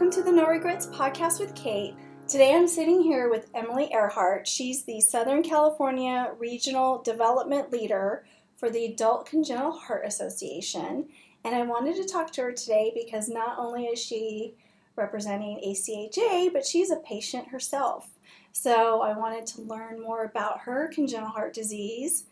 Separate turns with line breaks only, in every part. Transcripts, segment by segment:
welcome to the No Regrets podcast with Kate. Today I'm sitting here with Emily Earhart. She's the Southern California Regional Development Leader for the Adult Congenital Heart Association. And I wanted to talk to her today because not only is she representing ACHA, but she's a patient herself. So I wanted to learn more about her congenital heart disease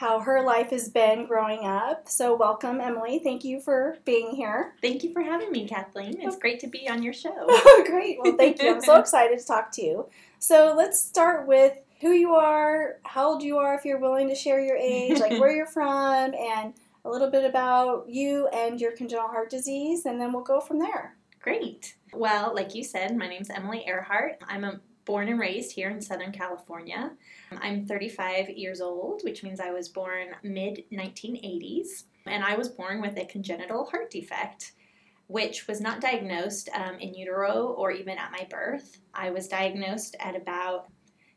how her life has been growing up. So, welcome, Emily. Thank you for being here.
Thank you for having me, Kathleen. It's great to be on your show.
Great. Well, thank you. I'm so excited to talk to you. So, let's start with who you are, how old you are, if you're willing to share your age, like where you're from, and a little bit about you and your congenital heart disease, and then we'll go from there.
Great. Well, like you said, my name's Emily Earhart. I'm a born and raised here in Southern California. I'm 35 years old, which means I was born mid 1980s, and I was born with a congenital heart defect. Which was not diagnosed um, in utero or even at my birth. I was diagnosed at about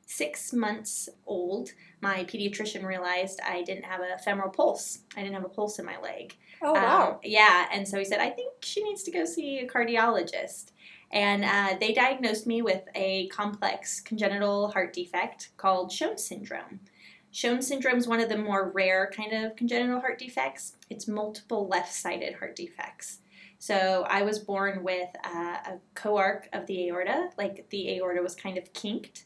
six months old. My pediatrician realized I didn't have a femoral pulse. I didn't have a pulse in my leg.
Oh, wow.
Um, yeah, and so he said, I think she needs to go see a cardiologist. And uh, they diagnosed me with a complex congenital heart defect called Shone syndrome. Shone syndrome is one of the more rare kind of congenital heart defects. It's multiple left-sided heart defects. So I was born with uh, a coarc of the aorta, like the aorta was kind of kinked.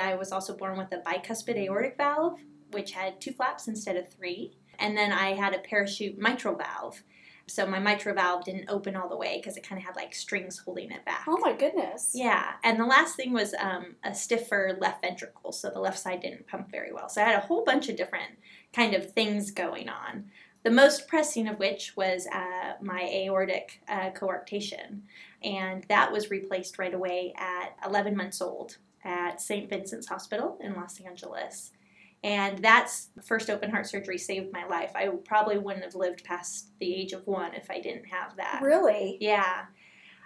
I was also born with a bicuspid aortic valve, which had two flaps instead of three. And then I had a parachute mitral valve, so my mitral valve didn't open all the way because it kind of had like strings holding it back.
Oh my goodness.
Yeah. And the last thing was um, a stiffer left ventricle. So the left side didn't pump very well. So I had a whole bunch of different kind of things going on. The most pressing of which was uh, my aortic uh, coarctation. And that was replaced right away at 11 months old at St. Vincent's Hospital in Los Angeles. And that's first open heart surgery saved my life. I probably wouldn't have lived past the age of one if I didn't have that.
Really?
Yeah.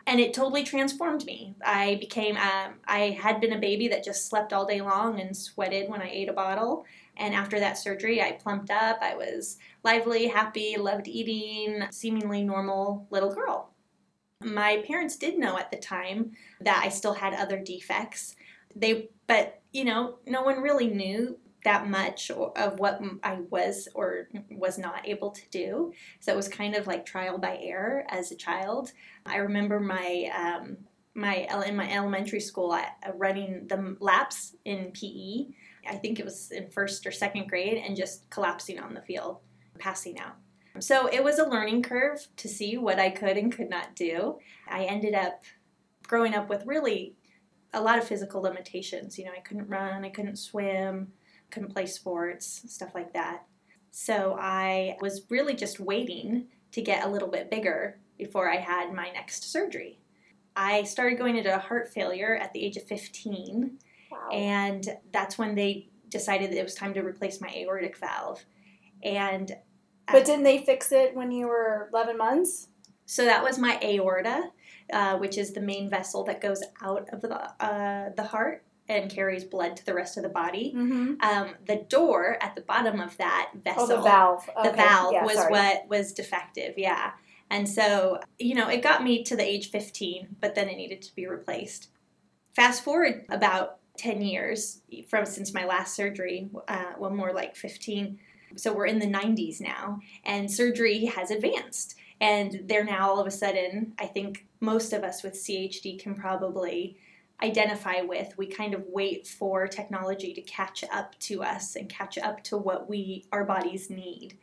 And it totally transformed me. I became, um, I had been a baby that just slept all day long and sweated when I ate a bottle. And after that surgery, I plumped up. I was lively, happy, loved eating, seemingly normal little girl. My parents did know at the time that I still had other defects. They, but you know, no one really knew that much of what I was or was not able to do. So it was kind of like trial by error as a child. I remember my um, my in my elementary school uh, running the laps in PE. I think it was in first or second grade, and just collapsing on the field, passing out. So it was a learning curve to see what I could and could not do. I ended up growing up with really a lot of physical limitations. You know, I couldn't run, I couldn't swim, couldn't play sports, stuff like that. So I was really just waiting to get a little bit bigger before I had my next surgery. I started going into heart failure at the age of 15, wow. and that's when they decided that it was time to replace my aortic valve. And
but didn't they fix it when you were 11 months?
So that was my aorta, uh, which is the main vessel that goes out of the uh, the heart and carries blood to the rest of the body. Mm-hmm. Um, the door at the bottom of that vessel,
oh, the valve,
okay. the valve yeah, was sorry. what was defective. Yeah, and so you know it got me to the age 15, but then it needed to be replaced. Fast forward about 10 years from since my last surgery, uh, well, more like 15. So we're in the 90s now, and surgery has advanced. And they're now all of a sudden, I think most of us with CHD can probably identify with. We kind of wait for technology to catch up to us and catch up to what we our bodies need.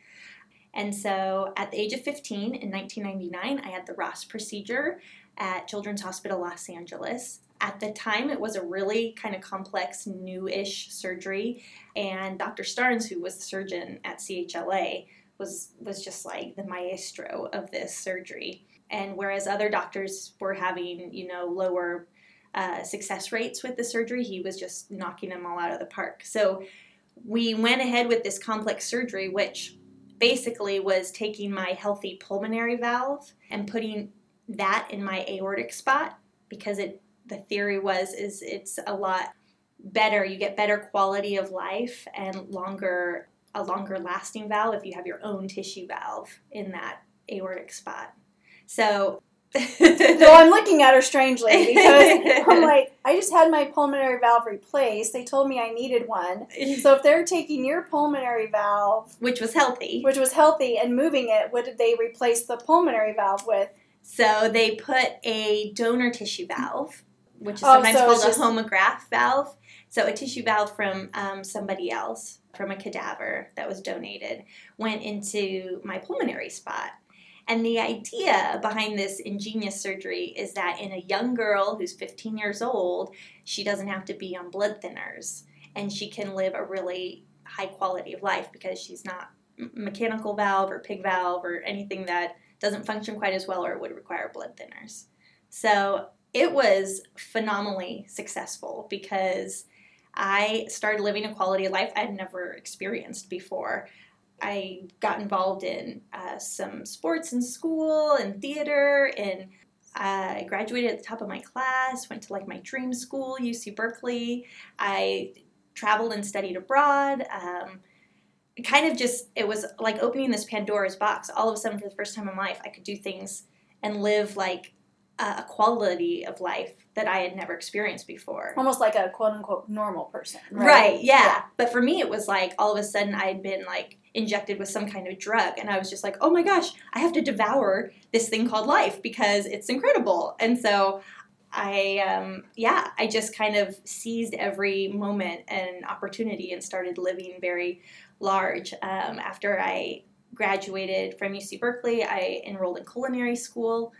And so at the age of 15 in 1999, I had the Ross procedure at Children's Hospital Los Angeles. At the time, it was a really kind of complex, new-ish surgery, and Dr. Starnes, who was the surgeon at CHLA, was was just like the maestro of this surgery. And whereas other doctors were having, you know, lower uh, success rates with the surgery. He was just knocking them all out of the park. So we went ahead with this complex surgery, which basically was taking my healthy pulmonary valve and putting that in my aortic spot because it the theory was is it's a lot better you get better quality of life and longer a longer lasting valve if you have your own tissue valve in that aortic spot so
So I'm looking at her strangely because I'm like, I just had my pulmonary valve replaced. They told me I needed one. So if they're taking your pulmonary valve,
which was healthy.
which was healthy, and moving it, what did they replace the pulmonary valve with?
So they put a donor tissue valve, which is
Oh,
sometimes
so
called
it's
a
just-
homograft valve. So a tissue valve from um, somebody else, from a cadaver that was donated, went into my pulmonary spot. And the idea behind this ingenious surgery is that in a young girl who's 15 years old, she doesn't have to be on blood thinners and she can live a really high quality of life because she's not mechanical valve or pig valve or anything that doesn't function quite as well or would require blood thinners. So it was phenomenally successful because I started living a quality of life I'd never experienced before. I got involved in uh, some sports in school and theater, and I graduated at the top of my class, went to like my dream school, UC Berkeley. I traveled and studied abroad. Um, kind of just, it was like opening this Pandora's box. All of a sudden, for the first time in my life, I could do things and live like a quality of life that I had never experienced before.
Almost like a quote unquote normal person.
Right,
Right.
yeah. But for me, it was like all of a sudden I had been like injected with some kind of drug, and I was just like, oh my gosh, I have to devour this thing called life because it's incredible. And so I, um, yeah, I just kind of seized every moment and opportunity and started living very large. Um, after I graduated from UC Berkeley, I enrolled in culinary school.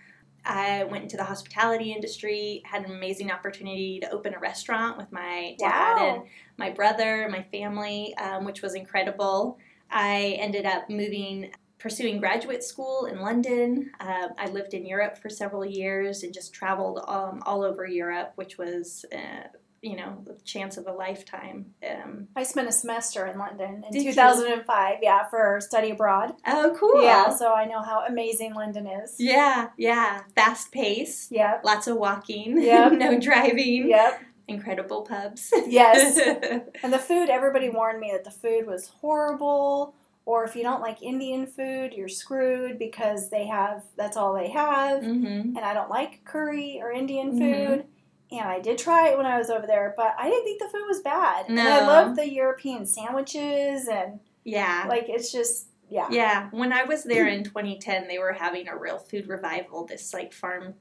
I went into the hospitality industry, had an amazing opportunity to open a restaurant with my dad
Wow.
and my brother, my family, um, which was incredible. I ended up moving, pursuing graduate school in London. Um, I lived in Europe for several years and just traveled um, all over Europe, which was, uh, you know, the chance of a lifetime. Um,
I spent a semester in London in
Did you?
2005, yeah, for study abroad.
oh, cool.
Yeah, so I know how amazing London is.
Yeah, yeah. Fast pace,
Yeah.
lots of walking,
Yep.
no driving,
Yep.
Incredible pubs.
Yes. And the food, everybody warned me that the food was horrible. Or if you don't like Indian food, you're screwed because they have, that's all they have.
hmm
And I don't like curry or Indian
Mhm.
food. And I did try it when I was over there, but I didn't think the food was bad. And I
No.
love the European sandwiches and
Yeah.
like it's just, yeah.
Yeah, when I was there in 2010, they were having a real food revival. This like farm,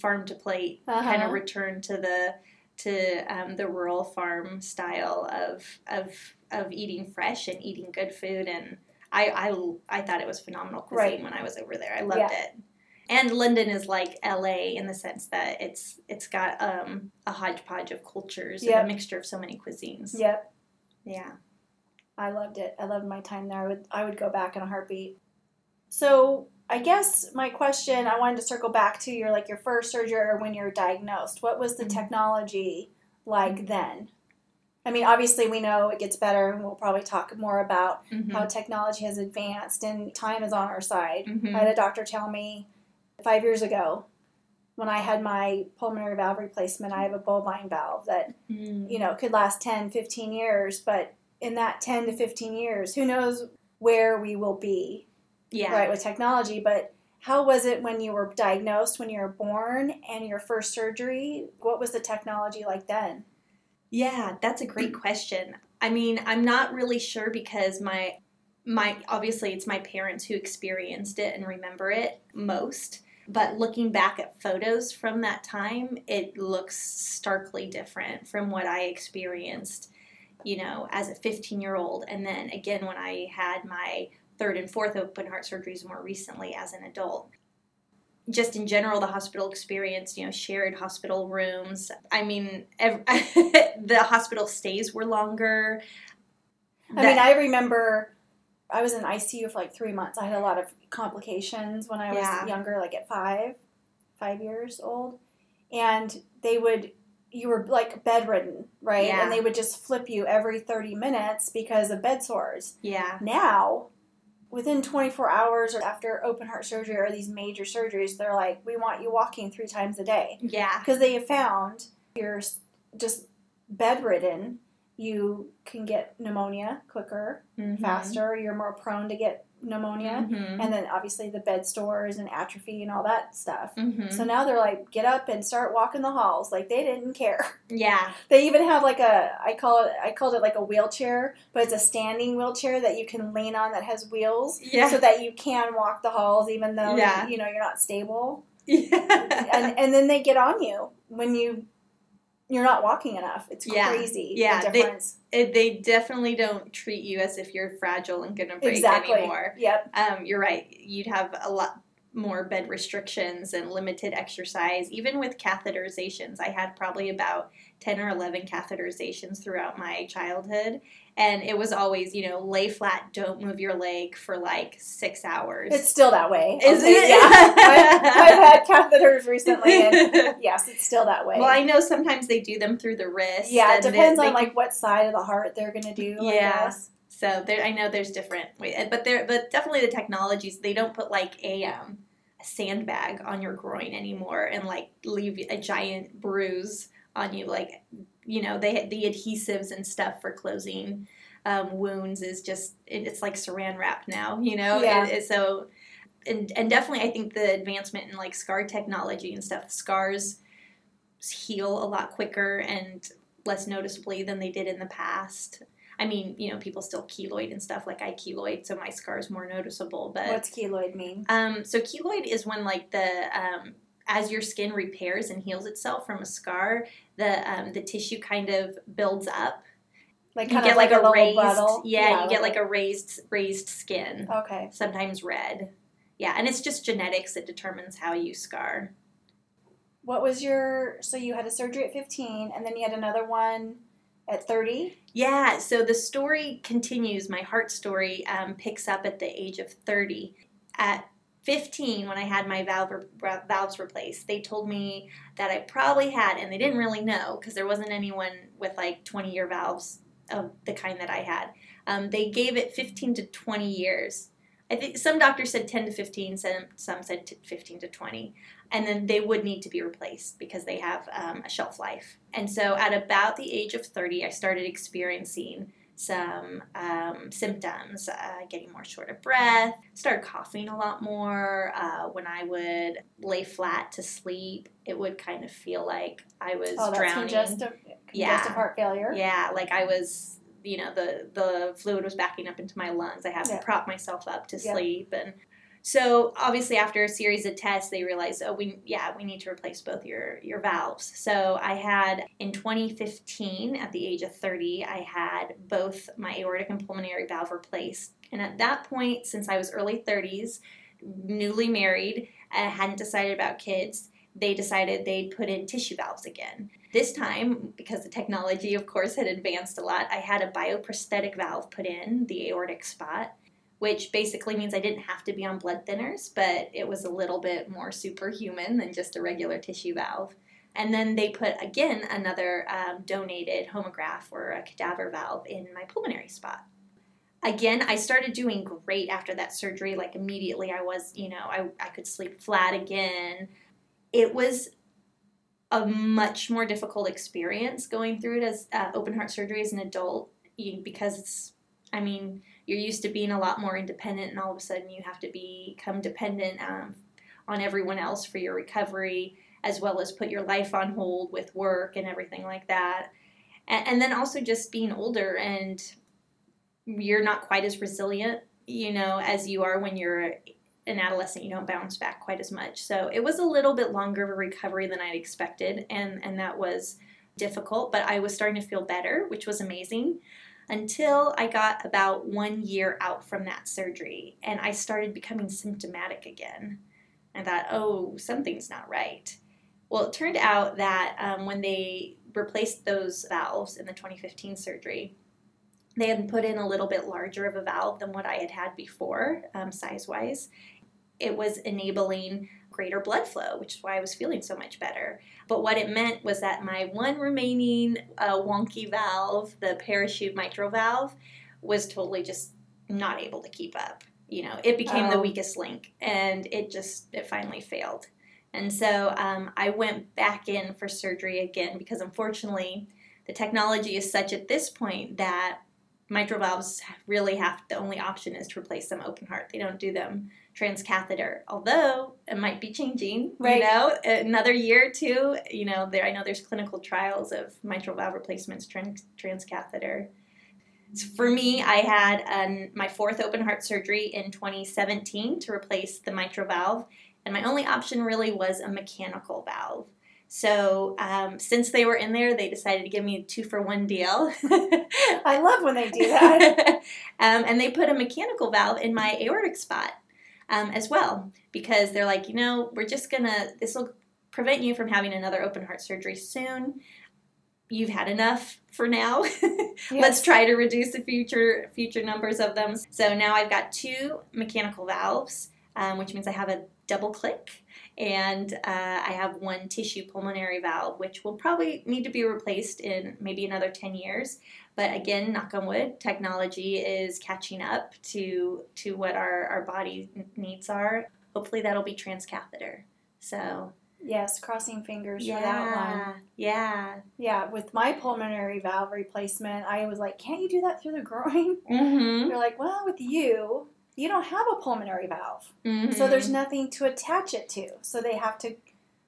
farm to plate kind
Uh-huh.
of return to the to um, the rural farm style of of of eating fresh and eating good food. And I I, I thought it was phenomenal cuisine
Right.
when I was over there. I loved
Yeah.
it. And London is like LA in the sense that it's it's got um, a hodgepodge of cultures
Yep.
and a mixture of so many cuisines.
Yep.
Yeah.
I loved it. I loved my time there. I would I would go back in a heartbeat. So I guess my question I wanted to circle back to your like your first surgery or when you're diagnosed. What was the
Mhm.
technology like then? I mean, obviously we know it gets better, and we'll probably talk more about
Mhm.
how technology has advanced and time is on our side.
Mhm.
I had a doctor tell me five years ago when I had my pulmonary valve replacement, I have a bovine valve that
Mm.
you know, could last 10, 15 years, but in that 10 to 15 years, who knows where we will be,
Yeah.
right, with technology. But how was it when you were diagnosed, when you were born, and your first surgery? What was the technology like then?
Yeah, that's a great question. I mean, I'm not really sure because my my obviously it's my parents who experienced it and remember it most. But looking back at photos from that time, it looks starkly different from what I experienced, you know, as a 15 year old. And then again, when I had my third and fourth open heart surgeries more recently as an adult. Just in general, the hospital experience, you know, shared hospital rooms. I mean, ev- the hospital stays were longer.
I mean, I remember I was in ICU for like three months. I had a lot of complications when I was
Yeah.
younger, like at five, five years old. And they would, you were like bedridden, right?
Yeah.
And they would just flip you every 30 minutes because of bed sores.
yeah,
Now, within 24 hours or after open heart surgery or these major surgeries, they're like, we want you walking three times a day.
yeah,
Because they have found you're just bedridden, you can get pneumonia quicker
Mhm.
faster. You're more prone to get pneumonia,
Mhm.
and then obviously the bed stores and atrophy and all that stuff.
Mhm.
So now they're like, get up and start walking the halls. Like they didn't care.
yeah.
They even have like a I call it I called it like a wheelchair, but it's a standing wheelchair that you can lean on that has wheels,
Yeah.
so that you can walk the halls even though
Yeah.
you know you're not stable.
yeah.
And and then they get on you when you you're not walking enough. It's
Yeah.
crazy.
Yeah,
the
they-
difference.
It- they definitely don't treat you as if you're fragile and gonna break
exactly.
anymore.
Yep.
Um, you're right. You'd have a lot more bed restrictions and limited exercise. Even with catheterizations, I had probably about 10 or 11 catheterizations throughout my childhood. And it was always, you know, lay flat, don't move your leg for like six hours.
It's still that way.
Is
say-
it?
Yeah. I, I've had catheters recently, and yes, it's still that way.
well, I know sometimes they do them through the wrist.
yeah, it depends
they
on
can-
like what side of the heart they're gonna do.
Yeah. So there, I know there's different, way- but there, but definitely the technologies they don't put like a um, a sandbag on your groin anymore and like leave a giant bruise on you. Like you know, they the adhesives and stuff for closing um, wounds is just it, it's like Saran wrap now. You know,
Yeah.
So and and definitely I think the advancement in like scar technology and stuff, scars heal a lot quicker and less noticeably than they did in the past. I mean, you know, people still keloid and stuff like I keloid, so my scar is more noticeable. But
What's keloid mean?
um, so keloid is when like the um, as your skin repairs and heals itself from a scar, the um, the tissue kind of builds up.
Like
You get
of like, a,
raised,
buttle.
yeah, you get like a raised raised skin,
Okay.
sometimes red. Yeah, and it's just genetics that determines how you scar.
What was your? So you had a surgery at 15, and then you had another one at 30.
Yeah, so the story continues. My heart story um, picks up at the age of 30. At 15, when I had my valve valves replaced, they told me that I probably had, and they didn't really know because there wasn't anyone with like 20 year valves of the kind that I had. Um, they gave it 15 to 20 years. I think some doctors said 10 to 15, some, some said t- 15 to 20. And then they would need to be replaced because they have um, a shelf life. And so at about the age of 30, I started experiencing some um, symptoms, uh, getting more short of breath, started coughing a lot more. Uh, when I would lay flat to sleep, it would kind of feel like I was
Oh,
drowning.
congestive, congestive
Yeah.
heart failure.
Yeah, like I was, you know, the the fluid was backing up into my lungs. I had
Yeah.
to prop myself up to
Yeah.
sleep, and so obviously after a series of tests, they realized, oh, we yeah, we need to replace both your your valves. So I had in 2015, at the age of 30, I had both my aortic and pulmonary valve replaced, and at that point, since I was early 30s, newly married, I hadn't decided about kids. They decided they'd put in tissue valves again. This time, because the technology, of course, had advanced a lot, I had a bioprosthetic valve put in the aortic spot, which basically means I didn't have to be on blood thinners, but it was a little bit more superhuman than just a regular tissue valve. And then they put again another um, donated homograft or a cadaver valve in my pulmonary spot. Again, I started doing great after that surgery. Like immediately, I was, you know, I, I could sleep flat again. It was a much more difficult experience going through it as uh, open heart surgery as an adult because it's, I mean, you're used to being a lot more independent, and all of a sudden you have to become dependent um, on everyone else for your recovery, as well as put your life on hold with work and everything like that. And, and then also just being older and you're not quite as resilient, you know, as you are when you're an adolescent. You don't bounce back quite as much. So it was a little bit longer of a recovery than I'd expected, and and that was difficult. But I was starting to feel better, which was amazing. Until I got about one year out from that surgery, and I started becoming symptomatic again. I thought, oh, something's not right. Well, it turned out that um, when they replaced those valves in the 2015 surgery, they had put in a little bit larger of a valve than what I had had before, um, size wise. It was enabling greater blood flow, which is why I was feeling so much better. But what it meant was that my one remaining uh, wonky valve, the parachute mitral valve, was totally just not able to keep up. You know, it became the
Oh.
weakest link, and it just it finally failed. And so um, I went back in for surgery again because unfortunately, the technology is such at this point that mitral valves really have the only option is to replace them open heart. They don't do them transcatheter. Although it might be changing,
Right.
you know, another year or two. You know, there I know there's clinical trials of mitral valve replacements trans, transcatheter. So for me, I had um, my fourth open heart surgery in 2017 to replace the mitral valve, and my only option really was a mechanical valve. So um, since they were in there, they decided to give me a two for one deal.
I love when they do that.
um, and they put a mechanical valve in my aortic spot um, as well because they're like, you know, we're just gonna, this will prevent you from having another open heart surgery soon. You've had enough for now. Let's try to reduce the future future numbers of them. So now I've got two mechanical valves, um, which means I have a double click, and uh, I have one tissue pulmonary valve, which will probably need to be replaced in maybe another ten years. But again, knock on wood, technology is catching up to to what our our body needs are. Hopefully, that'll be transcatheter. So
Yes, crossing fingers for that one.
yeah,
Yeah, with my pulmonary valve replacement, I was like, can't you do that through the groin?
yeah. Mm-hmm.
They're like, well, with you, you don't have a pulmonary valve.
mm-hmm.
So there's nothing to attach it to. So they have to,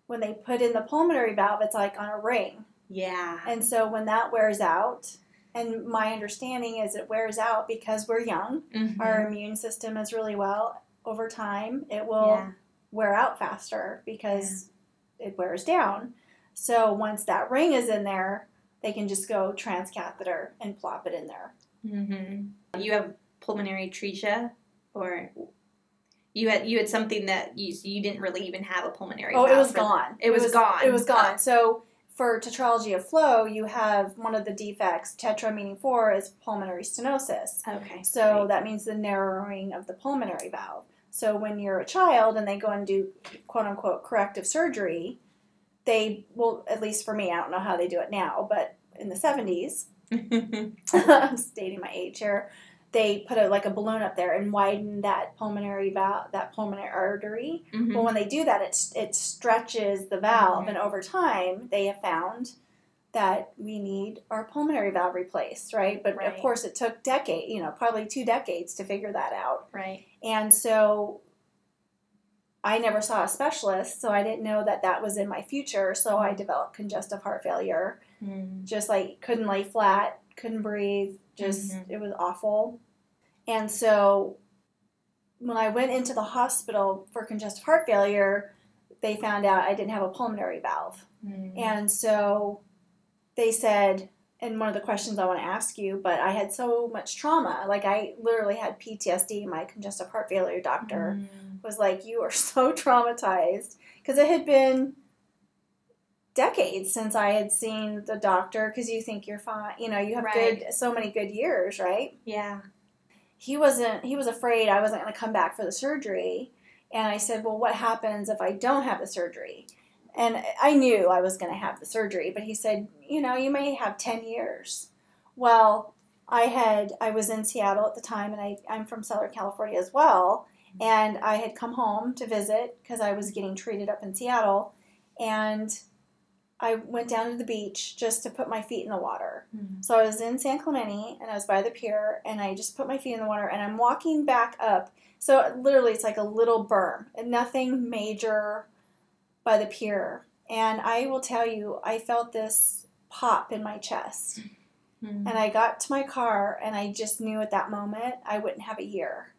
when they put in the pulmonary valve, it's like on a ring.
yeah.
And so when that wears out, and my understanding is it wears out because we're young,
Mhm.
our immune system is really well. Over time, it will
yeah.
wear out faster because it wears down. So once that ring is in there, they can just go transcatheter and plop it in there.
Mm-hmm. You have pulmonary atresia, or you had you had something that you you didn't really even have a pulmonary.
Oh, it was gone.
It was gone.
It was gone. So for tetralogy of Fallot, you have one of the defects. Tetra meaning four is pulmonary stenosis.
Okay.
So that means the narrowing of the pulmonary valve. So when you're a child and they go and do quote unquote corrective surgery, they will, at least for me, I don't know how they do it now, but in the 70s, I'm stating my age here. They put a, like a balloon up there and widen that pulmonary valve, that pulmonary artery.
Mhm.
Well, when they do that, it it stretches the valve,
Mhm.
and over time, they have found that we need our pulmonary valve replaced, right? But
Right.
of course, it took decade, you know, probably two decades to figure that out.
Right.
And so, I never saw a specialist, so I didn't know that that was in my future. So I developed congestive heart failure
Mm.
just like couldn't lay flat, couldn't breathe, just
Mhm.
it was awful. And so when I went into the hospital for congestive heart failure, they found out I didn't have a pulmonary valve.
Mm.
And so they said, and one of the questions I want to ask you, but I had so much trauma. Like I literally had PTSD. My congestive heart failure doctor
Mm.
was like, You are so traumatized. Because it had been decades since I had seen the doctor because you think you're fine. You know, you have
Right.
good, so many good years, right?
Yeah.
He wasn't, he was afraid I wasn't going to come back for the surgery. And I said, Well, what happens if I don't have the surgery? And I knew I was going to have the surgery, but he said, You know, you may have 10 years. Well, I had, I was in Seattle at the time, and I, I'm from Southern California as well. And I had come home to visit because I was getting treated up in Seattle. And I went down to the beach just to put my feet in the water.
Mm.
So I was in San Clemente and I was by the pier and I just put my feet in the water and I'm walking back up. So literally it's like a little berm and nothing major by the pier. And I will tell you, I felt this pop in my chest.
Mm.
And I got to my car and I just knew at that moment I wouldn't have a year.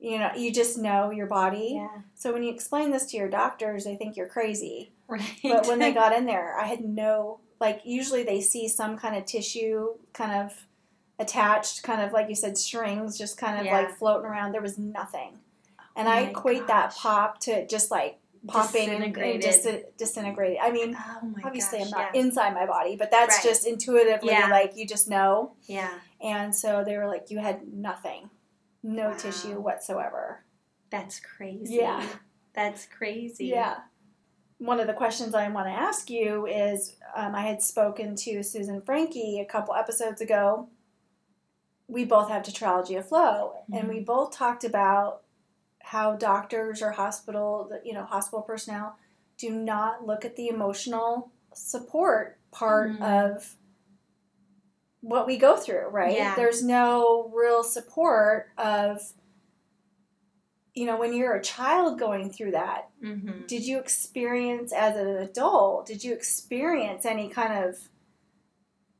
You know, you just know your body.
Yeah.
So when you explain this to your doctors, they think you're crazy.
Right.
But when they got in there, I had no like usually they see some kind of tissue kind of attached, kind of like you said, strings just kind of
Yeah.
like floating around. There was nothing. Oh and
Oh
I
my
equate that pop to just like popping and, and dis- disintegrating. I mean,
oh
obviously
gosh,
I'm not
yeah.
inside my body, but that's
Right.
just intuitively
Yeah.
like you just know.
Yeah.
And so they were like, you had nothing, no
Wow.
tissue whatsoever.
That's crazy.
Yeah.
That's crazy.
Yeah. One of the questions I want to ask you is um, I had spoken to Susan Frankie a couple episodes ago. We both have tetralogy of Fallot, and we both talked about how doctors or hospital, you know, hospital personnel do not look at the emotional support part
Mhm.
of what we go through, right?
Yeah.
There's no real support of, you know, when you're a child going through that.
Mm-hmm.
Did you experience as an adult? Did you experience any kind of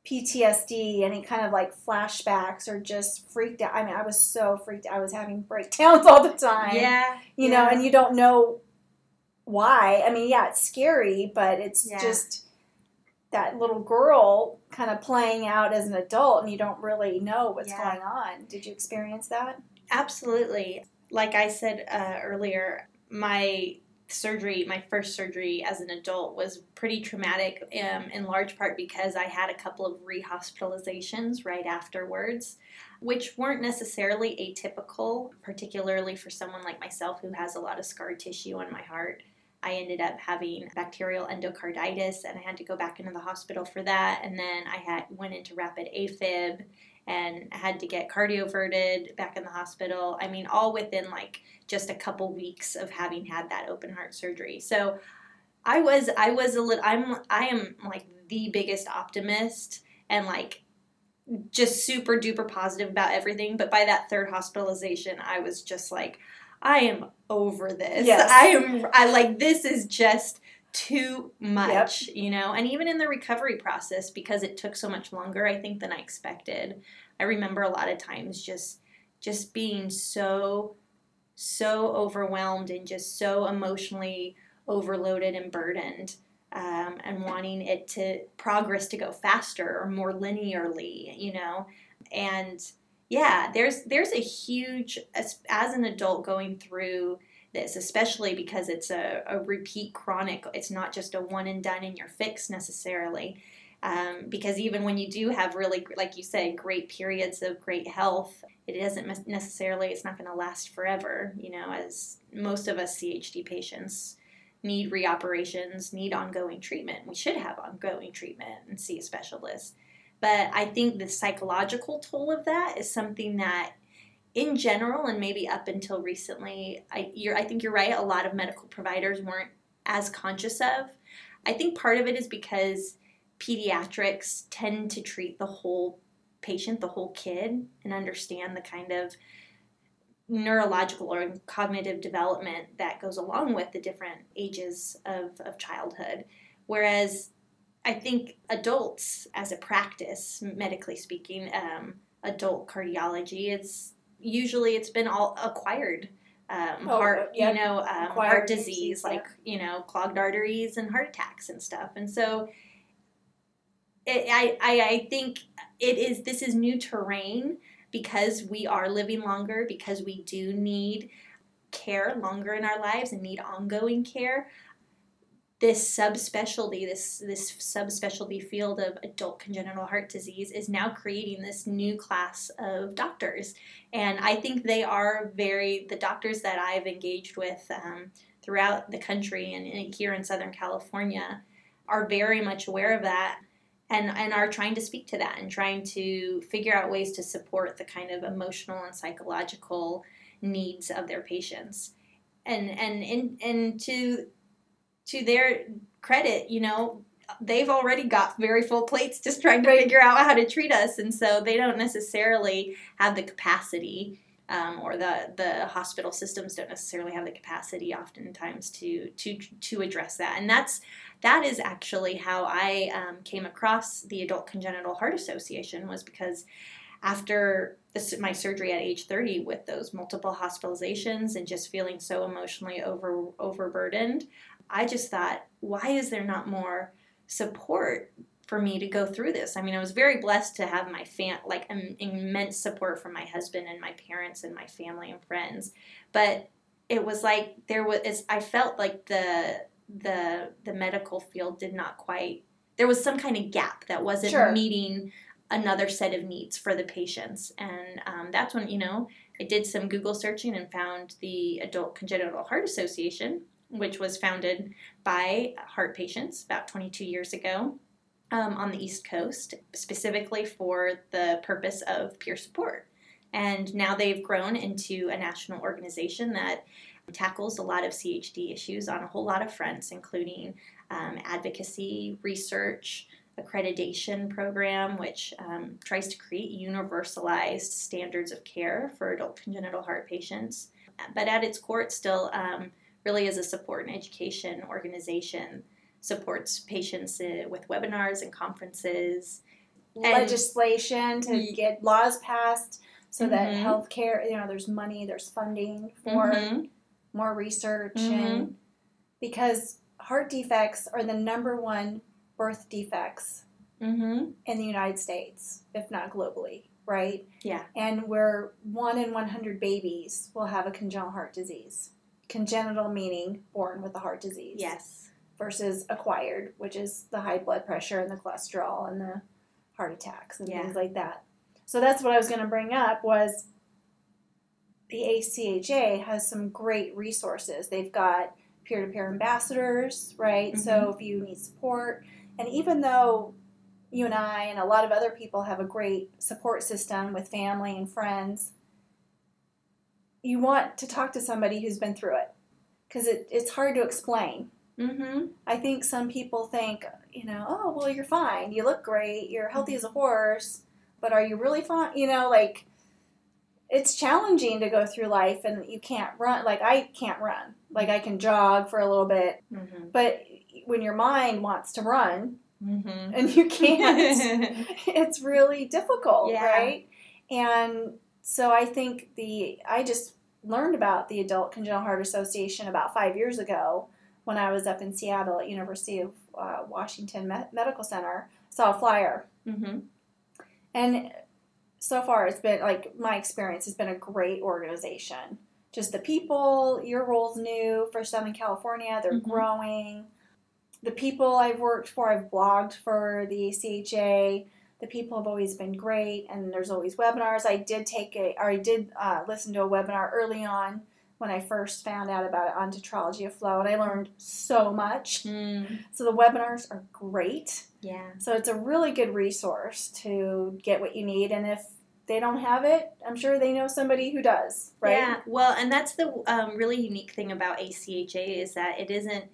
PTSD, any kind of like flashbacks, or just freaked out? I mean, I was so freaked. out. I was having breakdowns all the time.
Yeah.
you
yeah.
know, and you don't know why. I mean, yeah, it's scary, but it's
Yeah.
just that little girl kind of playing out as an adult, and you don't really know what's
Yeah.
going on. Did you experience that?
Absolutely. Like I said uh, earlier, my surgery, my first surgery as an adult, was pretty traumatic um, in large part because I had a couple of rehospitalizations right afterwards, which weren't necessarily atypical, particularly for someone like myself who has a lot of scar tissue on my heart. I ended up having bacterial endocarditis and I had to go back into the hospital for that. And then I had went into rapid AFib and had to get cardioverted back in the hospital. I mean, all within like just a couple weeks of having had that open heart surgery. So I was I was a little I'm I am like the biggest optimist and like just super duper positive about everything. But by that third hospitalization, I was just like, I am over this.
Yes.
I am I like this is just too much, you know. And even in the recovery process, because it took so much longer, I think than I expected. I remember a lot of times just just being so so overwhelmed and just so emotionally overloaded and burdened um, and wanting it to progress to go faster or more linearly you know and yeah there's there's a huge as, as an adult going through this especially because it's a, a repeat chronic. It's not just a one and done and you're fixed necessarily. Um, because even when you do have really like you said, great periods of great health it doesn't necessarily it's not going to last forever you know as most of us chd patients need reoperations need ongoing treatment. We should have ongoing treatment and see a specialist. But i think the psychological toll of that is something that in general and maybe up until recently I, I think you're right a lot of medical providers weren't as conscious of i think part of it is because pediatrics tend to treat the whole patient, the whole kid, and understand the kind of neurological or cognitive development that goes along with the different ages of, of childhood. Whereas I think adults, as a practice, medically speaking, um, adult cardiology, it's usually it's been all acquired um,
Oh,
heart,
yeah.
you know, um, heart
disease,
disease,
yeah.
like you know, clogged arteries and heart attacks and stuff. And so, it, I, I, I think it is. This is new terrain because we are living longer because we do need care longer in our lives and need ongoing care. This subspecialty, this this subspecialty field of adult congenital heart disease is now creating this new class of doctors, and I think they are very the doctors that I've engaged with um, throughout the country and, and here in Southern California are very much aware of that and and are trying to speak to that and trying to figure out ways to support the kind of emotional and psychological needs of their patients. And and and, and to to their credit you know they've already got very full plates just trying to
Right.
figure out how to treat us and so they don't necessarily have the capacity um, or the the hospital systems don't necessarily have the capacity oftentimes to to to address that and that's that is actually how I um, came across the Adult Congenital Heart Association was because after this, my surgery at age 30 with those multiple hospitalizations and just feeling so emotionally over overburdened, I just thought, why is there not more support for me to go through this? I mean, I was very blessed to have my fan like im- immense support from my husband and my parents and my family and friends, but it was like there was I felt like the the the medical field did not quite there was some kind of gap that wasn't
Sure.
meeting another set of needs for the patients and um, that's when you know i did some google searching and found the adult congenital heart association which was founded by heart patients about 22 years ago um, on the east coast specifically for the purpose of peer support and now they've grown into a national organization that tackles a lot of CHD issues on a whole lot of fronts, including um, advocacy, research, accreditation program, which um, tries to create universalized standards of care for adult congenital heart patients. But at its core, it still um, really is a support and education organization, supports patients uh, with webinars and conferences.
Legislation to get laws passed so that
Mhm.
healthcare, you know, there's money, there's funding for
Mhm.
more research
Mhm.
and because heart defects are the number one birth defects
Mm-hmm.
in the United States, if not globally, right?
Yeah.
And where one in 100 babies will have a congenital heart disease. Congenital meaning born with a heart disease.
Yes.
Versus acquired, which is the high blood pressure and the cholesterol and the heart attacks and
Yeah.
things like that. So that's what I was going to bring up was the ACHA has some great resources. They've got peer-to-peer ambassadors, right? So
Mm-hmm.
if you need support, and even though you and I and a lot of other people have a great support system with family and friends, you want to talk to somebody who's been through it because it, it's hard to explain.
Mm-hmm.
I think some people think, you know, oh, well, you're fine. You look great. You're healthy as a horse. But are you really fine? You know, like, it's challenging to go through life and you can't run. Like, I can't run. Like, I can jog for a little bit.
Mm-hmm.
But when your mind wants to run
Mm-hmm.
and you can't, it's really difficult,
Yeah.
right? And so I think the, I just learned about the Adult Congenital Heart Association about five years ago when I was up in Seattle at University of uh, Washington Me- Medical Center. Saw a flyer,
mm-hmm.
and so far it's been like my experience has been a great organization. Just the people, your role's new for Southern California. They're
Mhm.
growing. The people I've worked for, I've blogged for the ACHA. The people have always been great, and there's always webinars. I did take a, or I did uh, listen to a webinar early on when I first found out about it on Tetralogy of Fallot, and I learned so much.
Mm.
So the webinars are great.
Yeah.
So it's a really good resource to get what you need, and if they don't have it, I'm sure they know somebody who does, right?
Yeah, well, and that's the um, really unique thing about ACHA is that it isn't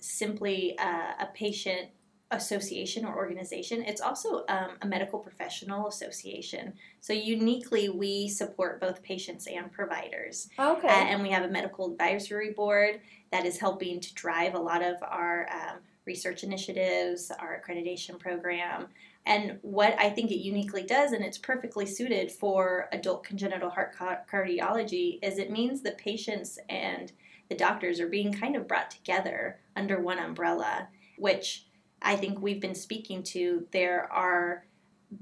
simply uh, a patient association or organization. It's also um, a medical professional association. So uniquely, we support both patients and providers.
Okay.
Uh, and we have a medical advisory board that is helping to drive a lot of our um, research initiatives, our accreditation program. And what I think it uniquely does, and it's perfectly suited for adult congenital heart cardiology, is it means the patients and the doctors are being kind of brought together under one umbrella, which I think we've been speaking to. There are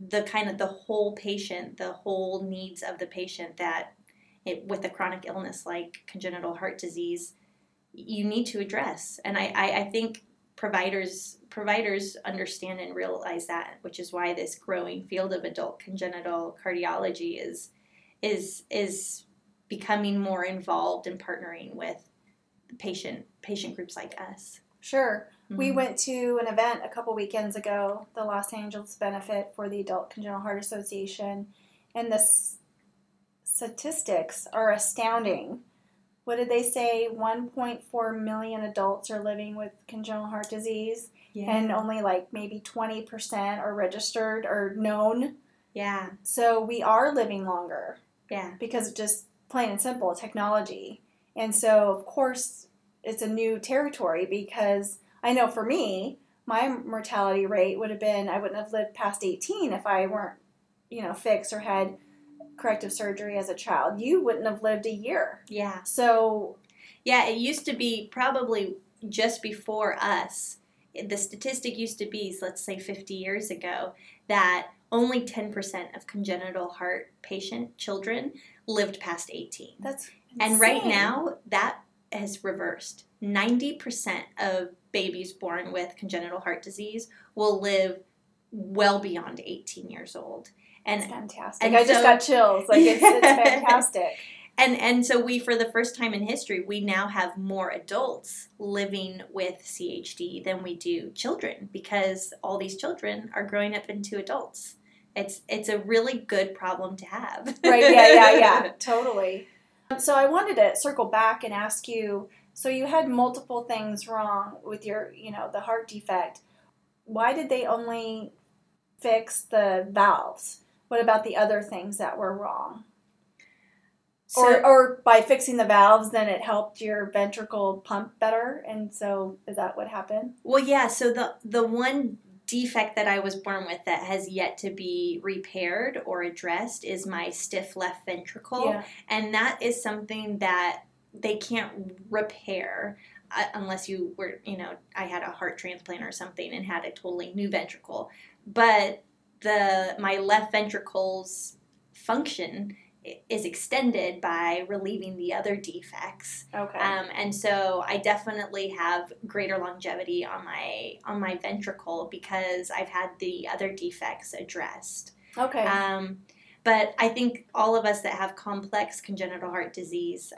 the kind of the whole patient, the whole needs of the patient that it, with a chronic illness like congenital heart disease, you need to address. And I, I, I think providers providers understand and realize that, which is why this growing field of adult congenital cardiology is is is becoming more involved in partnering with patient patient groups like us.
sure. We
Mhm.
went to an event a couple weekends ago, the Los Angeles benefit for the Adult Congenital Heart Association, and the s- statistics are astounding. What did they say? 1.4 million adults are living with congenital heart disease,
yeah.
and only like maybe 20% are registered or known.
yeah.
So we are living longer.
Yeah.
because just plain and simple technology. And so, of course, it's a new territory because I know for me, my mortality rate would have been I wouldn't have lived past 18 if I weren't, you know, fixed or had corrective surgery as a child. You wouldn't have lived a year.
Yeah.
So,
Yeah, it used to be probably just before us. The statistic used to be, let's say 50 years ago, that only 10% of congenital heart patient children lived past 18.
that's insane.
And right now, that has reversed. 90% of babies born with congenital heart disease will live well beyond 18 years old.
it's
And
fantastic.
and
I just got chills. Like it's, it's fantastic.
and and so we for the first time in history we now have more adults living with CHD than we do children because all these children are growing up into adults. It's it's a really good problem to have.
right yeah yeah yeah totally so i wanted to circle back and ask you so you had multiple things wrong with your you know the heart defect why did they only fix the valves? What about the other things that were wrong?
So,
or, or by fixing the valves, then it helped your ventricle pump better, and so is that what happened?
well, yeah. So the the one defect that I was born with that has yet to be repaired or addressed is my stiff left ventricle.
Yeah.
and that is something that they can't repair uh, unless you were you know i had a heart transplant or something and had a totally new ventricle but the my left ventricle's function is extended by relieving the other defects
Okay.
um, and so I definitely have greater longevity on my on my ventricle because I've had the other defects addressed.
okay.
Um, but I think all of us that have complex congenital heart disease,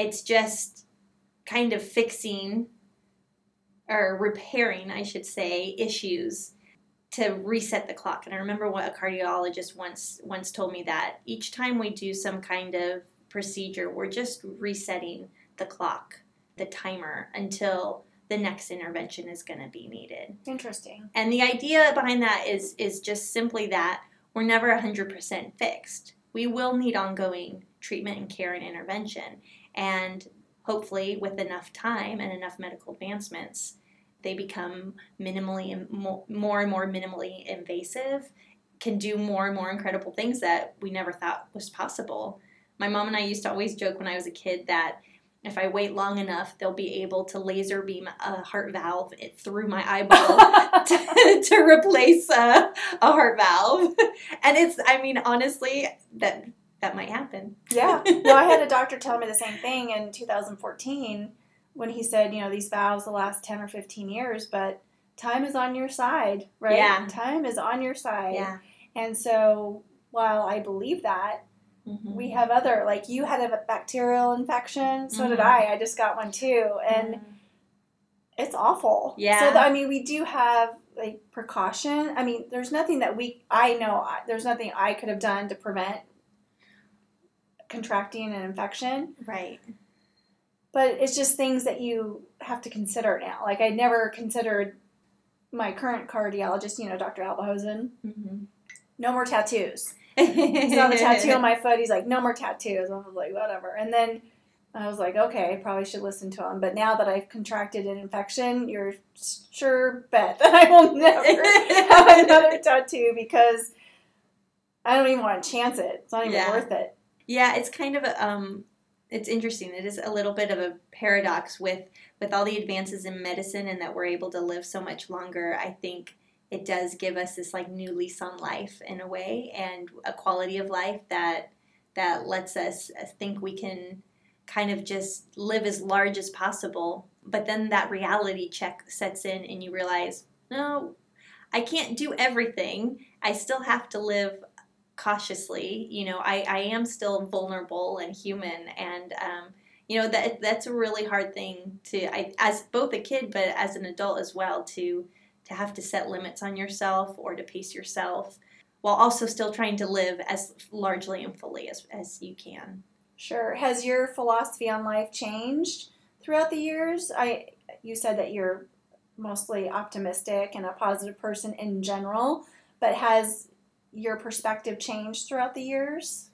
it's just kind of fixing or repairing, I should say, issues to reset the clock. And I remember what a cardiologist once once told me that each time we do some kind of procedure, we're just resetting the clock, the timer until the next intervention is going to be needed.
Interesting.
And the idea behind that is is just simply that we're never 100% fixed. We will need ongoing treatment and care and intervention. And hopefully with enough time and enough medical advancements, they become minimally more and more minimally invasive, can do more and more incredible things that we never thought was possible. My mom and I used to always joke when I was a kid that if I wait long enough, they'll be able to laser beam a heart valve through my eyeball to, to replace a, a heart valve. And it's, I mean, honestly, that that might happen.
Yeah. Well, I had a doctor tell me the same thing in 2014 when he said, you know, these valves the last 10 or 15 years, but time is on your side, right?
Yeah.
Time is on your side.
Yeah.
And so while I believe that,
Mhm.
we have other, like you had a bacterial infection, so did
Mhm.
I. I just got one too. And
Mhm.
it's awful.
Yeah.
So, I mean, we do have like precaution. I mean, there's nothing that we, I know, there's nothing I could have done to prevent contracting an infection.
right.
but it's just things that you have to consider now. Like I never considered my current cardiologist, you know, Dr. Albahosen,
Mhm.
no more tattoos. He saw the tattoo on my foot. He's like, no more tattoos. I was like, whatever. And then I was like, okay, I probably should listen to him. But now that I've contracted an infection, you're sure bet that I will never have another tattoo because I don't even want to chance it. It's not even
Yeah.
worth it.
Yeah, it's kind of a, um, it's interesting. It is a little bit of a paradox with with all the advances in medicine and that we're able to live so much longer. I think it does give us this like new lease on life in a way and a quality of life that that lets us think we can kind of just live as large as possible. But then that reality check sets in and you realize, no, I can't do everything. I still have to live cautiously. You know, I, I am still vulnerable and human, and um, you know that that's a really hard thing to I, as both a kid, but as an adult as well to to have to set limits on yourself or to pace yourself while also still trying to live as largely and fully as, as you can.
Sure. Has your philosophy on life changed throughout the years? I you said that you're mostly optimistic and a positive person in general, but has your perspective changed throughout the years?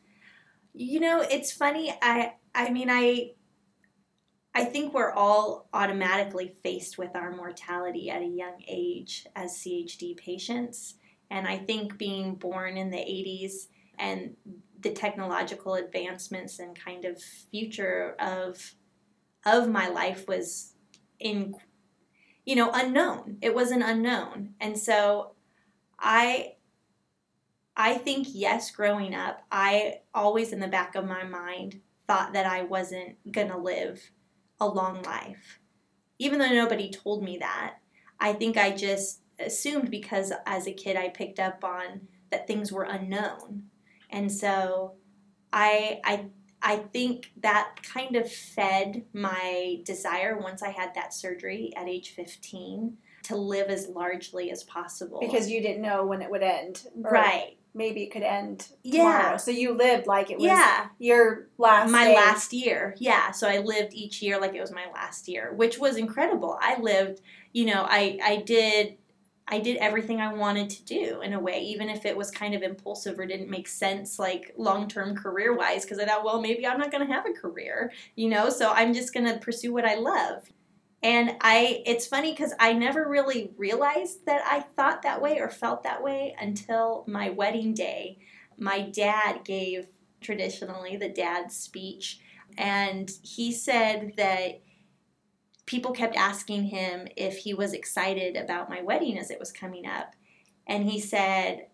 You know, it's funny. I I mean, I I think we're all automatically faced with our mortality at a young age as CHD patients, and I think being born in the 80s and the technological advancements and kind of future of of my life was in you know unknown it was an unknown and so i I think, yes, growing up, I always in the back of my mind thought that I wasn't going to live a long life. Even though nobody told me that, I think I just assumed because as a kid I picked up on that things were unknown. And so I I I think that kind of fed my desire once I had that surgery at age 15 to live as largely as possible.
Because you didn't know when it would end. or
right.
Maybe it could end
Yeah.
tomorrow. So you lived like it was
Yeah.
your last
my
day.
last year yeah so i lived each year like it was my last year which was incredible i lived you know i i did I did everything I wanted to do in a way, even if it was kind of impulsive or didn't make sense, like long term career wise, because I thought, well, maybe I'm not going to have a career, you know, so I'm just going to pursue what I love. And I, it's funny because I never really realized that I thought that way or felt that way until my wedding day. My dad gave traditionally the dad speech, and he said that people kept asking him if he was excited about my wedding as it was coming up. And he said,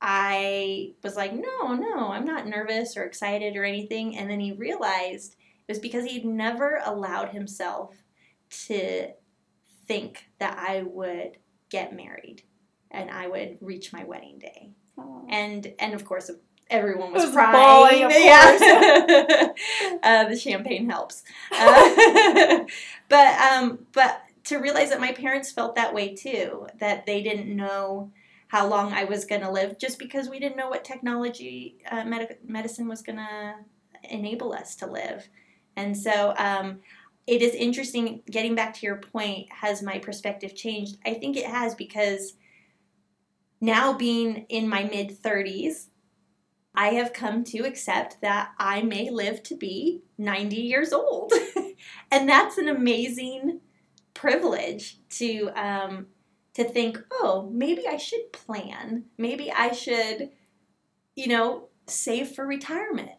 I was like, no, no, I'm not nervous or excited or anything. And then he realized it was because he'd never allowed himself to think that I would get married and I would reach my wedding day. And and of course everyone was, was crying. yeah. uh, the champagne helps. Uh, but um, but to realize that my parents felt that way too, that they didn't know how long I was going to live, just because we didn't know what technology uh, med- medicine was going to enable us to live, and so. Um, it is interesting getting back to your point has my perspective changed i think it has because now being in my mid 30s I have come to accept that I may live to be 90 years old. and that's an amazing privilege to um, to think, oh, maybe I should plan. Maybe I should, you know, save for retirement.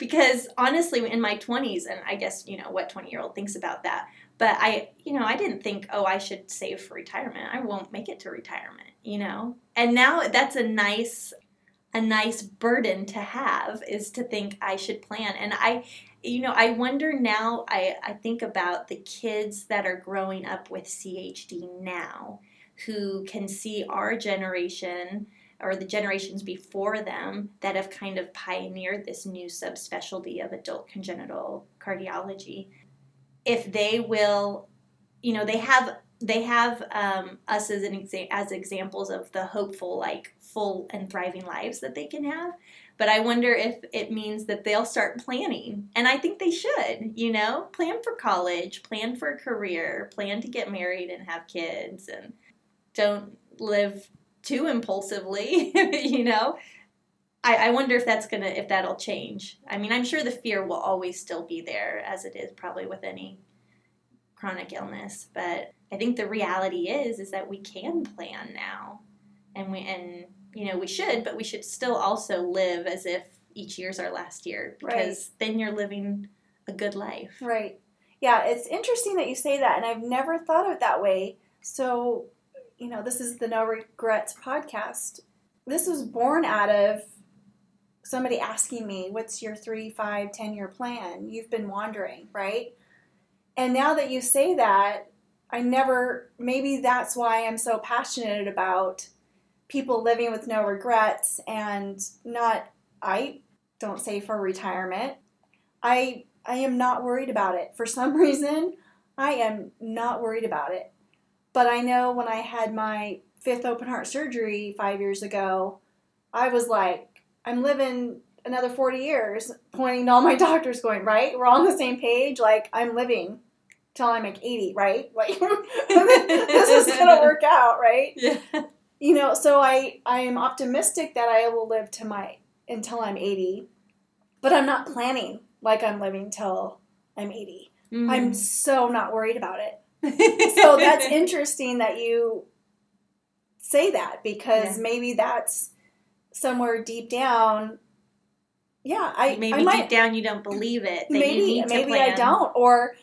Because honestly, in my 20s, and I guess, you know, what 20 year old thinks about that, but I, you know, I didn't think, oh, I should save for retirement. I won't make it to retirement, you know? And now that's a nice a nice burden to have is to think I should plan. And I, you know, I wonder now, I, I think about the kids that are growing up with CHD now who can see our generation or the generations before them that have kind of pioneered this new subspecialty of adult congenital cardiology. If they will, you know, they have they have um, us as an exa- as examples of the hopeful, like full and thriving lives that they can have. But I wonder if it means that they'll start planning, and I think they should. You know, plan for college, plan for a career, plan to get married and have kids, and don't live too impulsively. you know, I, I wonder if that's gonna if that'll change. I mean, I'm sure the fear will always still be there, as it is probably with any chronic illness, but I think the reality is is that we can plan now, and we and you know we should, but we should still also live as if each year's our last year because right. then you're living a good life.
Right. Yeah, it's interesting that you say that, and I've never thought of it that way. So, you know, this is the No Regrets podcast. This was born out of somebody asking me, "What's your three, five, ten year plan?" You've been wandering, right? And now that you say that, I never, maybe that's why I'm so passionate about people living with no regrets and not, I don't say for retirement. I, I am not worried about it. For some reason, I am not worried about it. But I know when I had my fifth open heart surgery five years ago, I was like, I'm living another 40 years, pointing to all my doctors, going, right? We're on the same page. Like, I'm living till I'm like 80, right? Like this is gonna work out, right?
Yeah.
You know, so I I am optimistic that I will live to my until I'm 80, but I'm not planning like I'm living till I'm 80. Mm-hmm. I'm so not worried about it. So that's interesting that you say that because yeah. maybe that's somewhere deep down yeah i
maybe
I
might, deep down you don't believe it
maybe maybe i don't or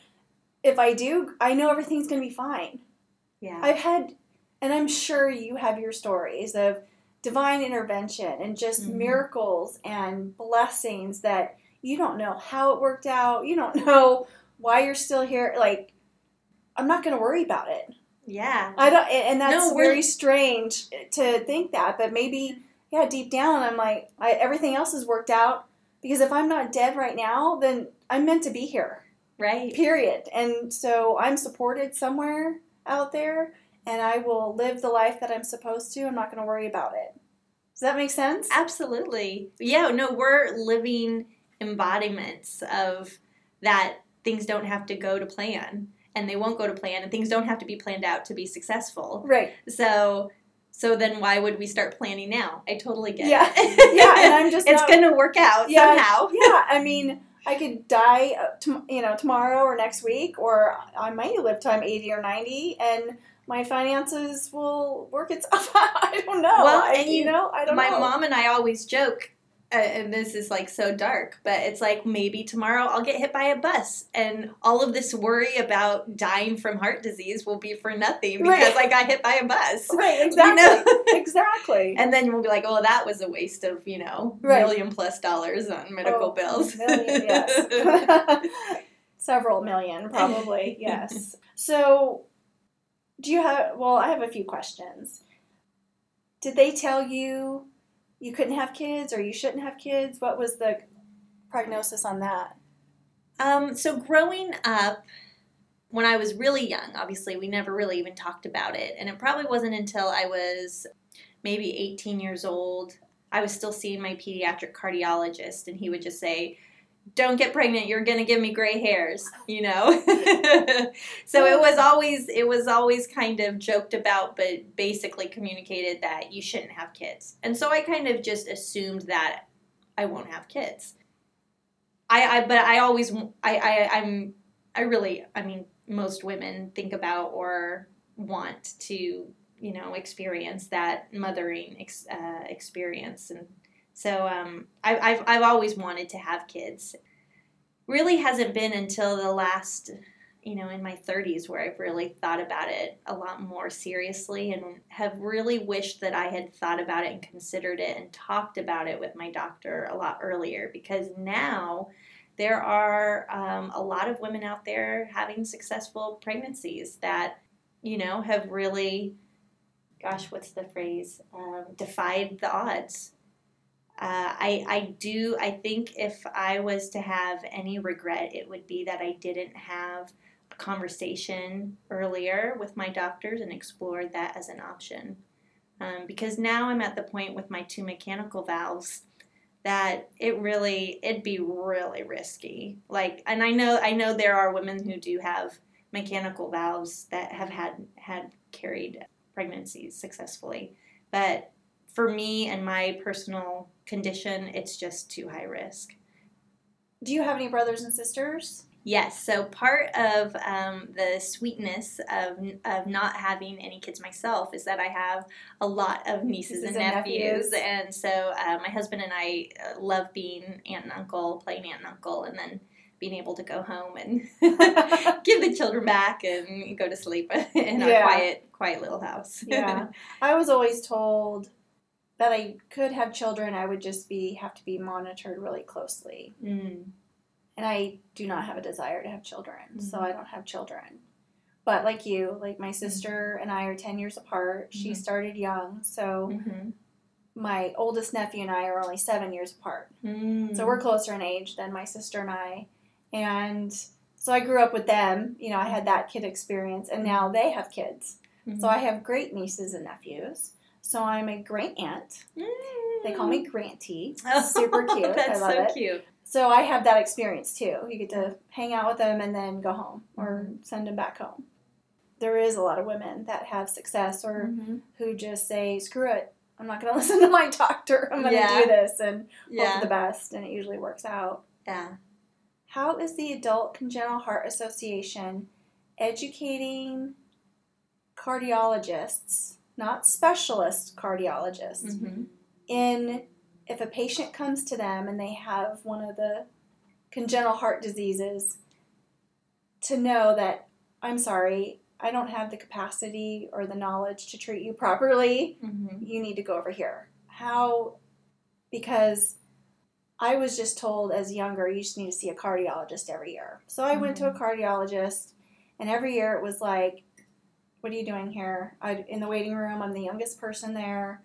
if I do, I know everything's going to be fine.
Yeah.
I've had, and I'm sure you have your stories of divine intervention and just mm-hmm. miracles and blessings that you don't know how it worked out. You don't know why you're still here. Like, I'm not going to worry about it.
Yeah.
I don't, and that's no, very strange to think that, but maybe, yeah, deep down, I'm like, I, everything else is worked out because if I'm not dead right now, then I'm meant to be here.
Right.
Period. And so I'm supported somewhere out there and I will live the life that I'm supposed to. I'm not going to worry about it. Does that make sense?
Absolutely. Yeah, no, we're living embodiments of that things don't have to go to plan. And they won't go to plan and things don't have to be planned out to be successful.
Right.
So so then why would we start planning now? I totally get
Yeah.
it.
Yeah, and I'm just
it's going to work out
Yeah,
somehow.
yeah, I mean, I could die, uh, you know, tomorrow or next week, or I might live till I'm 80 or 90, and my finances will work itself out. I don't know.
Well,
I,
and
you,
you-
know, I don't
My
know.
mom and I always joke, and this is like so dark, but it's like maybe tomorrow I'll get hit by a bus, and all of this worry about dying from heart disease will be for nothing because
Right.
I got hit by a bus.
Right,
You
exactly.
know?
exactly.
and then we'll be like, oh, that was a waste of, you know,
Right.
million plus dollars on medical
Oh,
bills.
Million, yes. Several million, probably, yes. So, do you have, well, I have a few questions. Did they tell you you couldn't have kids or you shouldn't have kids? What was the prognosis on that?
Um, so growing up, when I was really young, obviously we never really even talked about it, and it probably wasn't until I was maybe 18 years old. I was still seeing my pediatric cardiologist, and he would just say, "Don't get pregnant. You're gonna give me gray hairs," you know. so it was always it was always kind of joked about, but basically communicated that you shouldn't have kids, and so I kind of just assumed that I won't have kids. I, I but I always I, I I'm I really I mean most women think about or want to you know experience that mothering ex, uh, experience and so um, I, I've I've always wanted to have kids. Really hasn't been until the last you know in my 30s where I've really thought about it a lot more seriously and have really wished that I had thought about it and considered it and talked about it with my doctor a lot earlier because now there are um, a lot of women out there having successful pregnancies that you know have really gosh what's the phrase um, defied the odds uh, I, I do i think if i was to have any regret it would be that i didn't have a conversation earlier with my doctors and explored that as an option. Um, because now i'm at the point with my two mechanical valves that it really it'd be really risky. Like and i know i know there are women who do have mechanical valves that have had had carried pregnancies successfully. But for me and my personal condition it's just too high risk
Do you have any brothers and sisters?
Yes, so part of um, the sweetness of, of not having any kids myself is that I have a lot of nieces,
Nieces
and
and
nephews.
nephews.
And so uh, my husband and I uh, love being aunt and uncle, playing aunt and uncle, and then being able to go home and give the children back and go to sleep in our
Yeah.
quiet, quiet little house.
Yeah. I was always told that I could have children, I would just be have to be monitored really closely.
mm.
And I do not have a desire to have children, so
Mhm.
I don't have children. But like you, like my sister and I are 10 years apart. She
Mhm.
started young, so
Mhm.
my oldest nephew and I are only 7 years apart.
Mm.
So we're closer in age than my sister and I. And so I grew up with them. You know, I had that kid experience, and now they have kids.
Mhm.
So I have great nieces and nephews. So I'm a great aunt. They call me Granty. Super cute.
Mm. That's
I love
so
it.
cute.
So I have that experience too. You get to hang out with them and then go home or
Mm-hmm.
send them back home. There is a lot of women that have success or
Mhm.
who just say, screw it. I'm not going to listen to my doctor. I'm going to
Yeah.
do this and hope for the best. And it usually works out.
Yeah.
How is the Adult Congenital Heart Association educating cardiologists, not specialist cardiologists,
Mhm.
in if a patient comes to them and they have one of the congenital heart diseases, to know that I'm sorry, I don't have the capacity or the knowledge to treat you properly.
Mhm.
You need to go over here. How? Because I was just told as younger, you just need to see a cardiologist every year. So I went to a cardiologist, and every year it was like, "What are you doing here?" I, in the waiting room, I'm the youngest person there.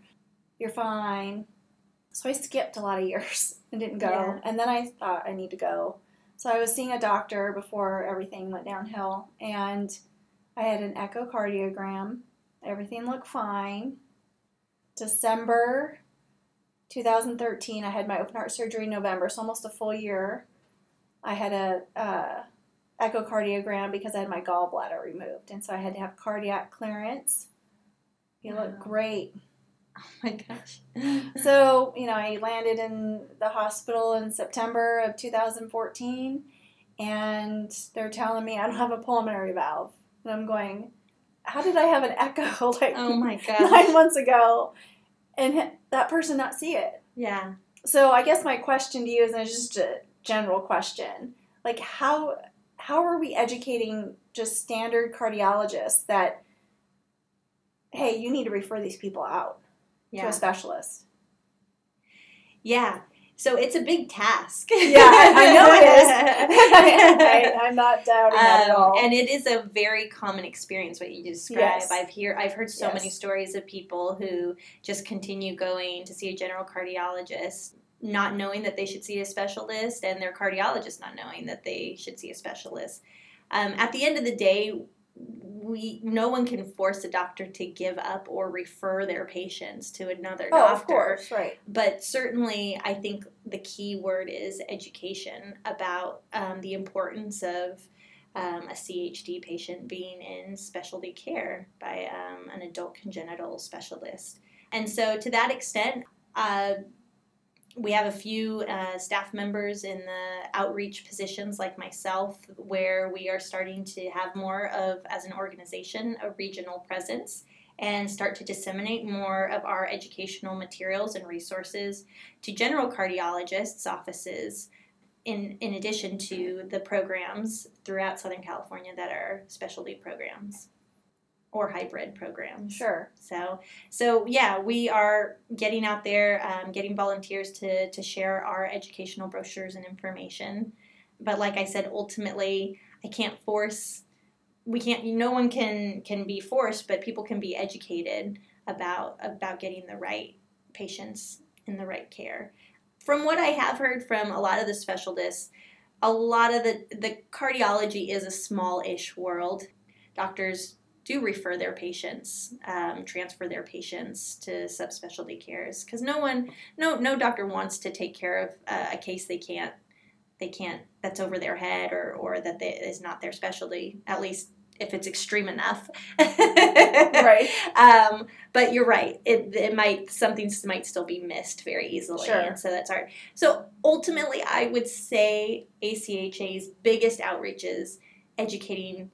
You're fine. So I skipped a lot of years and didn't go.
Yeah.
And then I thought I need to go. So I was seeing a doctor before everything went downhill, and I had an echocardiogram. Everything looked fine. December 2013, I had my open heart surgery in November, so almost a full year. I had a uh, echocardiogram because I had my gallbladder removed, and so I had to have cardiac clearance. You look great.
Oh my gosh.
So, you know, I landed in the hospital in September of 2014, and they're telling me I don't have a pulmonary valve. And I'm going, how did I have an echo like
oh my
nine months ago and that person not see it?
Yeah.
So, I guess my question to you is and it's just a general question. Like, how how are we educating just standard cardiologists that, hey, you need to refer these people out to a specialist?
Yeah. So it's a big task.
Yeah, I, know it is. I, I'm not doubting that at
Um,
all.
and it is a very common experience what you describe.
Yes.
I've hear I've heard so
Yes.
many stories of people who just continue going to see a general cardiologist, not knowing that they should see a specialist, and their cardiologist not knowing that they should see a specialist. Um, at the end of the day, we no one can force a doctor to give up or refer their patients to another
oh,
doctor
of course, right.
but certainly i think the key word is education about um, the importance of um, a chd patient being in specialty care by um, an adult congenital specialist and so to that extent uh, we have a few uh, staff members in the outreach positions like myself where we are starting to have more of as an organization a regional presence and start to disseminate more of our educational materials and resources to general cardiologists' offices, in, in addition to the programs throughout Southern California that are specialty programs or hybrid programs.
Sure.
So, so yeah, we are getting out there, um, getting volunteers to, to share our educational brochures and information. But like I said, ultimately, I can't force. We can't. No one can can be forced, but people can be educated about about getting the right patients in the right care. From what I have heard from a lot of the specialists, a lot of the the cardiology is a small-ish world. Doctors do refer their patients, um, transfer their patients to subspecialty cares because no one, no no doctor wants to take care of uh, a case they can't they can't that's over their head or or that they, is not their specialty at least if it's extreme enough.
Right.
Um, but you're right. It, it might something might still be missed very easily,
Sure.
and so that's hard. So ultimately, I would say ACHA's biggest outreach is educating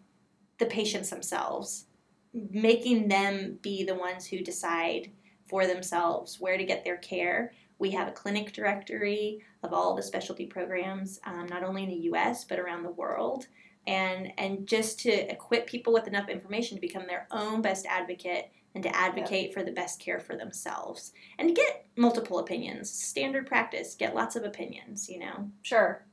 the patients themselves, making them be the ones who decide for themselves where to get their care. We have a clinic directory of all the specialty programs, um, not only in the U.S. but around the world and and just to equip people with enough information to become their own best advocate and to advocate for the best care for themselves and to get multiple opinions standard practice get lots of opinions you know
Sure.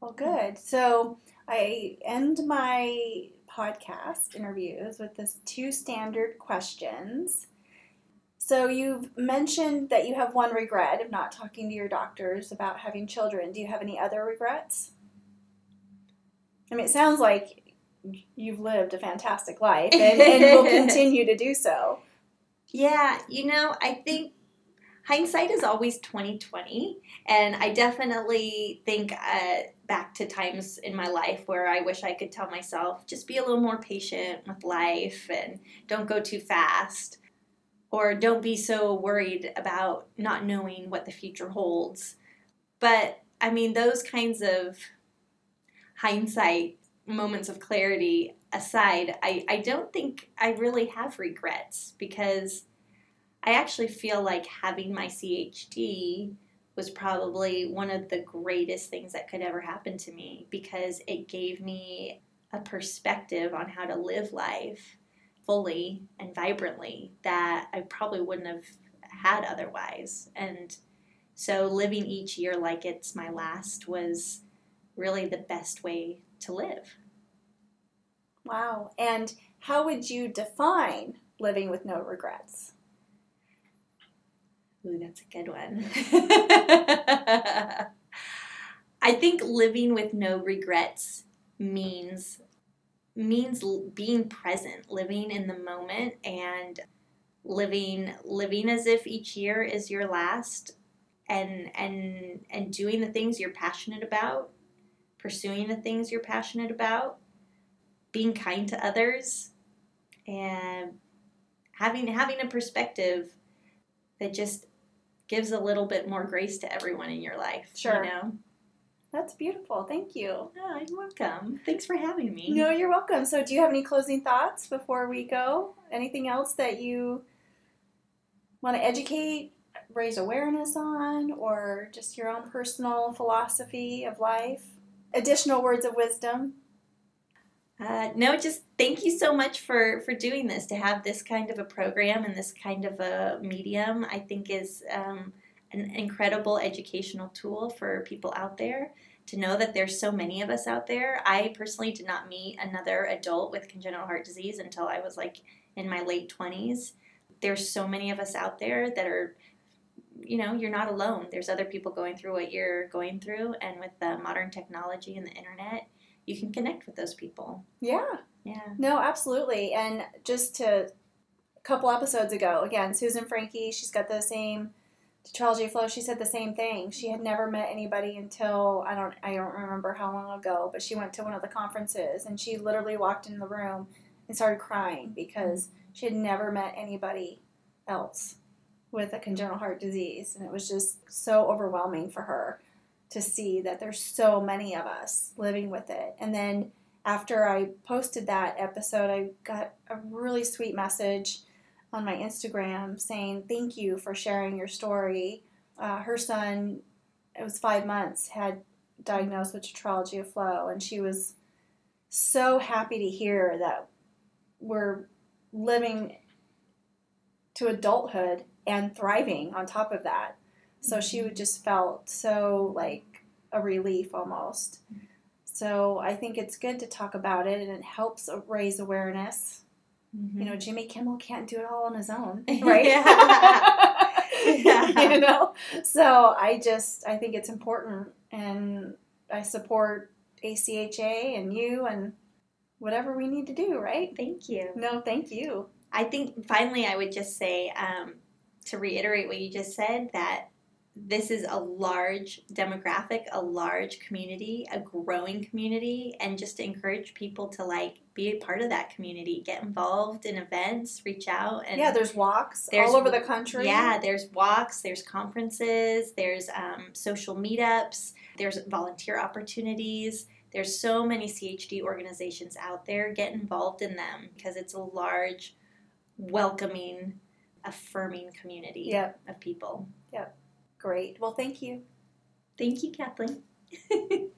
Well, good. So I end my podcast interviews with this two standard questions. So you've mentioned that you have one regret of not talking to your doctors about having children. Do you have any other regrets? I mean, it sounds like you've lived a fantastic life and, and will continue to do so.
yeah you know i think hindsight is always 2020 and i definitely think uh, back to times in my life where i wish i could tell myself just be a little more patient with life and don't go too fast or don't be so worried about not knowing what the future holds. But i mean those kinds of hindsight moments of clarity aside i, I don't think i really have regrets because I actually feel like having my CHD was probably one of the greatest things that could ever happen to me because it gave me a perspective on how to live life fully and vibrantly that I probably wouldn't have had otherwise. And so living each year like it's my last was really the best way to live.
Wow. And how would you define living with no regrets?
Ooh, that's a good one. I think living with no regrets means means being present, living in the moment and living living as if each year is your last and and and doing the things you're passionate about pursuing the things you're passionate about, being kind to others, and having having a perspective that just gives a little bit more grace to everyone in your life.
Sure.
You know?
That's beautiful. Thank you.
Oh, you're welcome. Thanks for having me.
No, you're welcome. So, do you have any closing thoughts before we go? Anything else that you want to educate, raise awareness on, or just your own personal philosophy of life? Additional words of wisdom?
Uh, no, just thank you so much for for doing this. To have this kind of a program and this kind of a medium, I think is um, an incredible educational tool for people out there. To know that there's so many of us out there. I personally did not meet another adult with congenital heart disease until I was like in my late twenties. There's so many of us out there that are you know you're not alone there's other people going through what you're going through and with the modern technology and the internet you can connect with those people
Yeah.
yeah
No, absolutely. And just to a couple episodes ago, again, Susan Frankie, she's got the same tetralogy of Fallot. She said the same thing. She had never met anybody until I don't I don't remember how long ago, but she went to one of the conferences and she literally walked in the room and started crying because she had never met anybody else with a congenital heart disease and it was just so overwhelming for her to see that there's so many of us living with it. And then after I posted that episode, I got a really sweet message on my Instagram saying, Thank you for sharing your story. Uh, her son, it was five months, had diagnosed with tetralogy of Fallot, and she was so happy to hear that we're living to adulthood and thriving on top of that. So she would just felt so like a relief almost. So I think it's good to talk about it and it helps raise awareness. You know, Jimmy Kimmel can't do it all on his own, right?
Yeah. Yeah.
you know, so I just I think it's important, and I support ACHA and you and whatever we need to do, right?
thank you
No, thank you.
I think finally I would just say um, to reiterate what you just said that this is a large demographic, a large community, a growing community, and just to encourage people to like be a part of that community, get involved in events, reach out, and
yeah, there's walks
there's-
all over the country.
yeah, there's walks, there's conferences, there's um, social meetups, there's volunteer opportunities. There's so many CHD organizations out there. Get involved in them because it's a large, welcoming, affirming community
Yep.
of people.
Great. Well, thank you.
Thank you, Kathleen.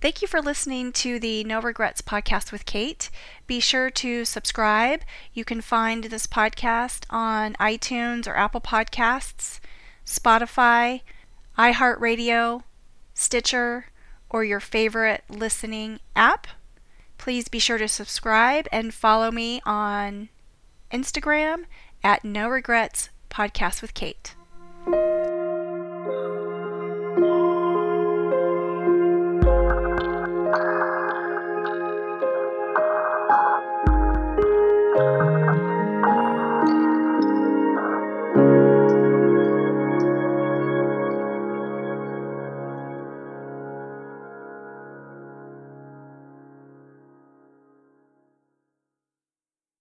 Thank you for listening to the No Regrets podcast with Kate. Be sure to subscribe. You can find this podcast on iTunes or Apple Podcasts, Spotify, iHeartRadio, Stitcher, or your favorite listening app. Please be sure to subscribe and follow me on Instagram at No Regrets Podcast with Kate thank you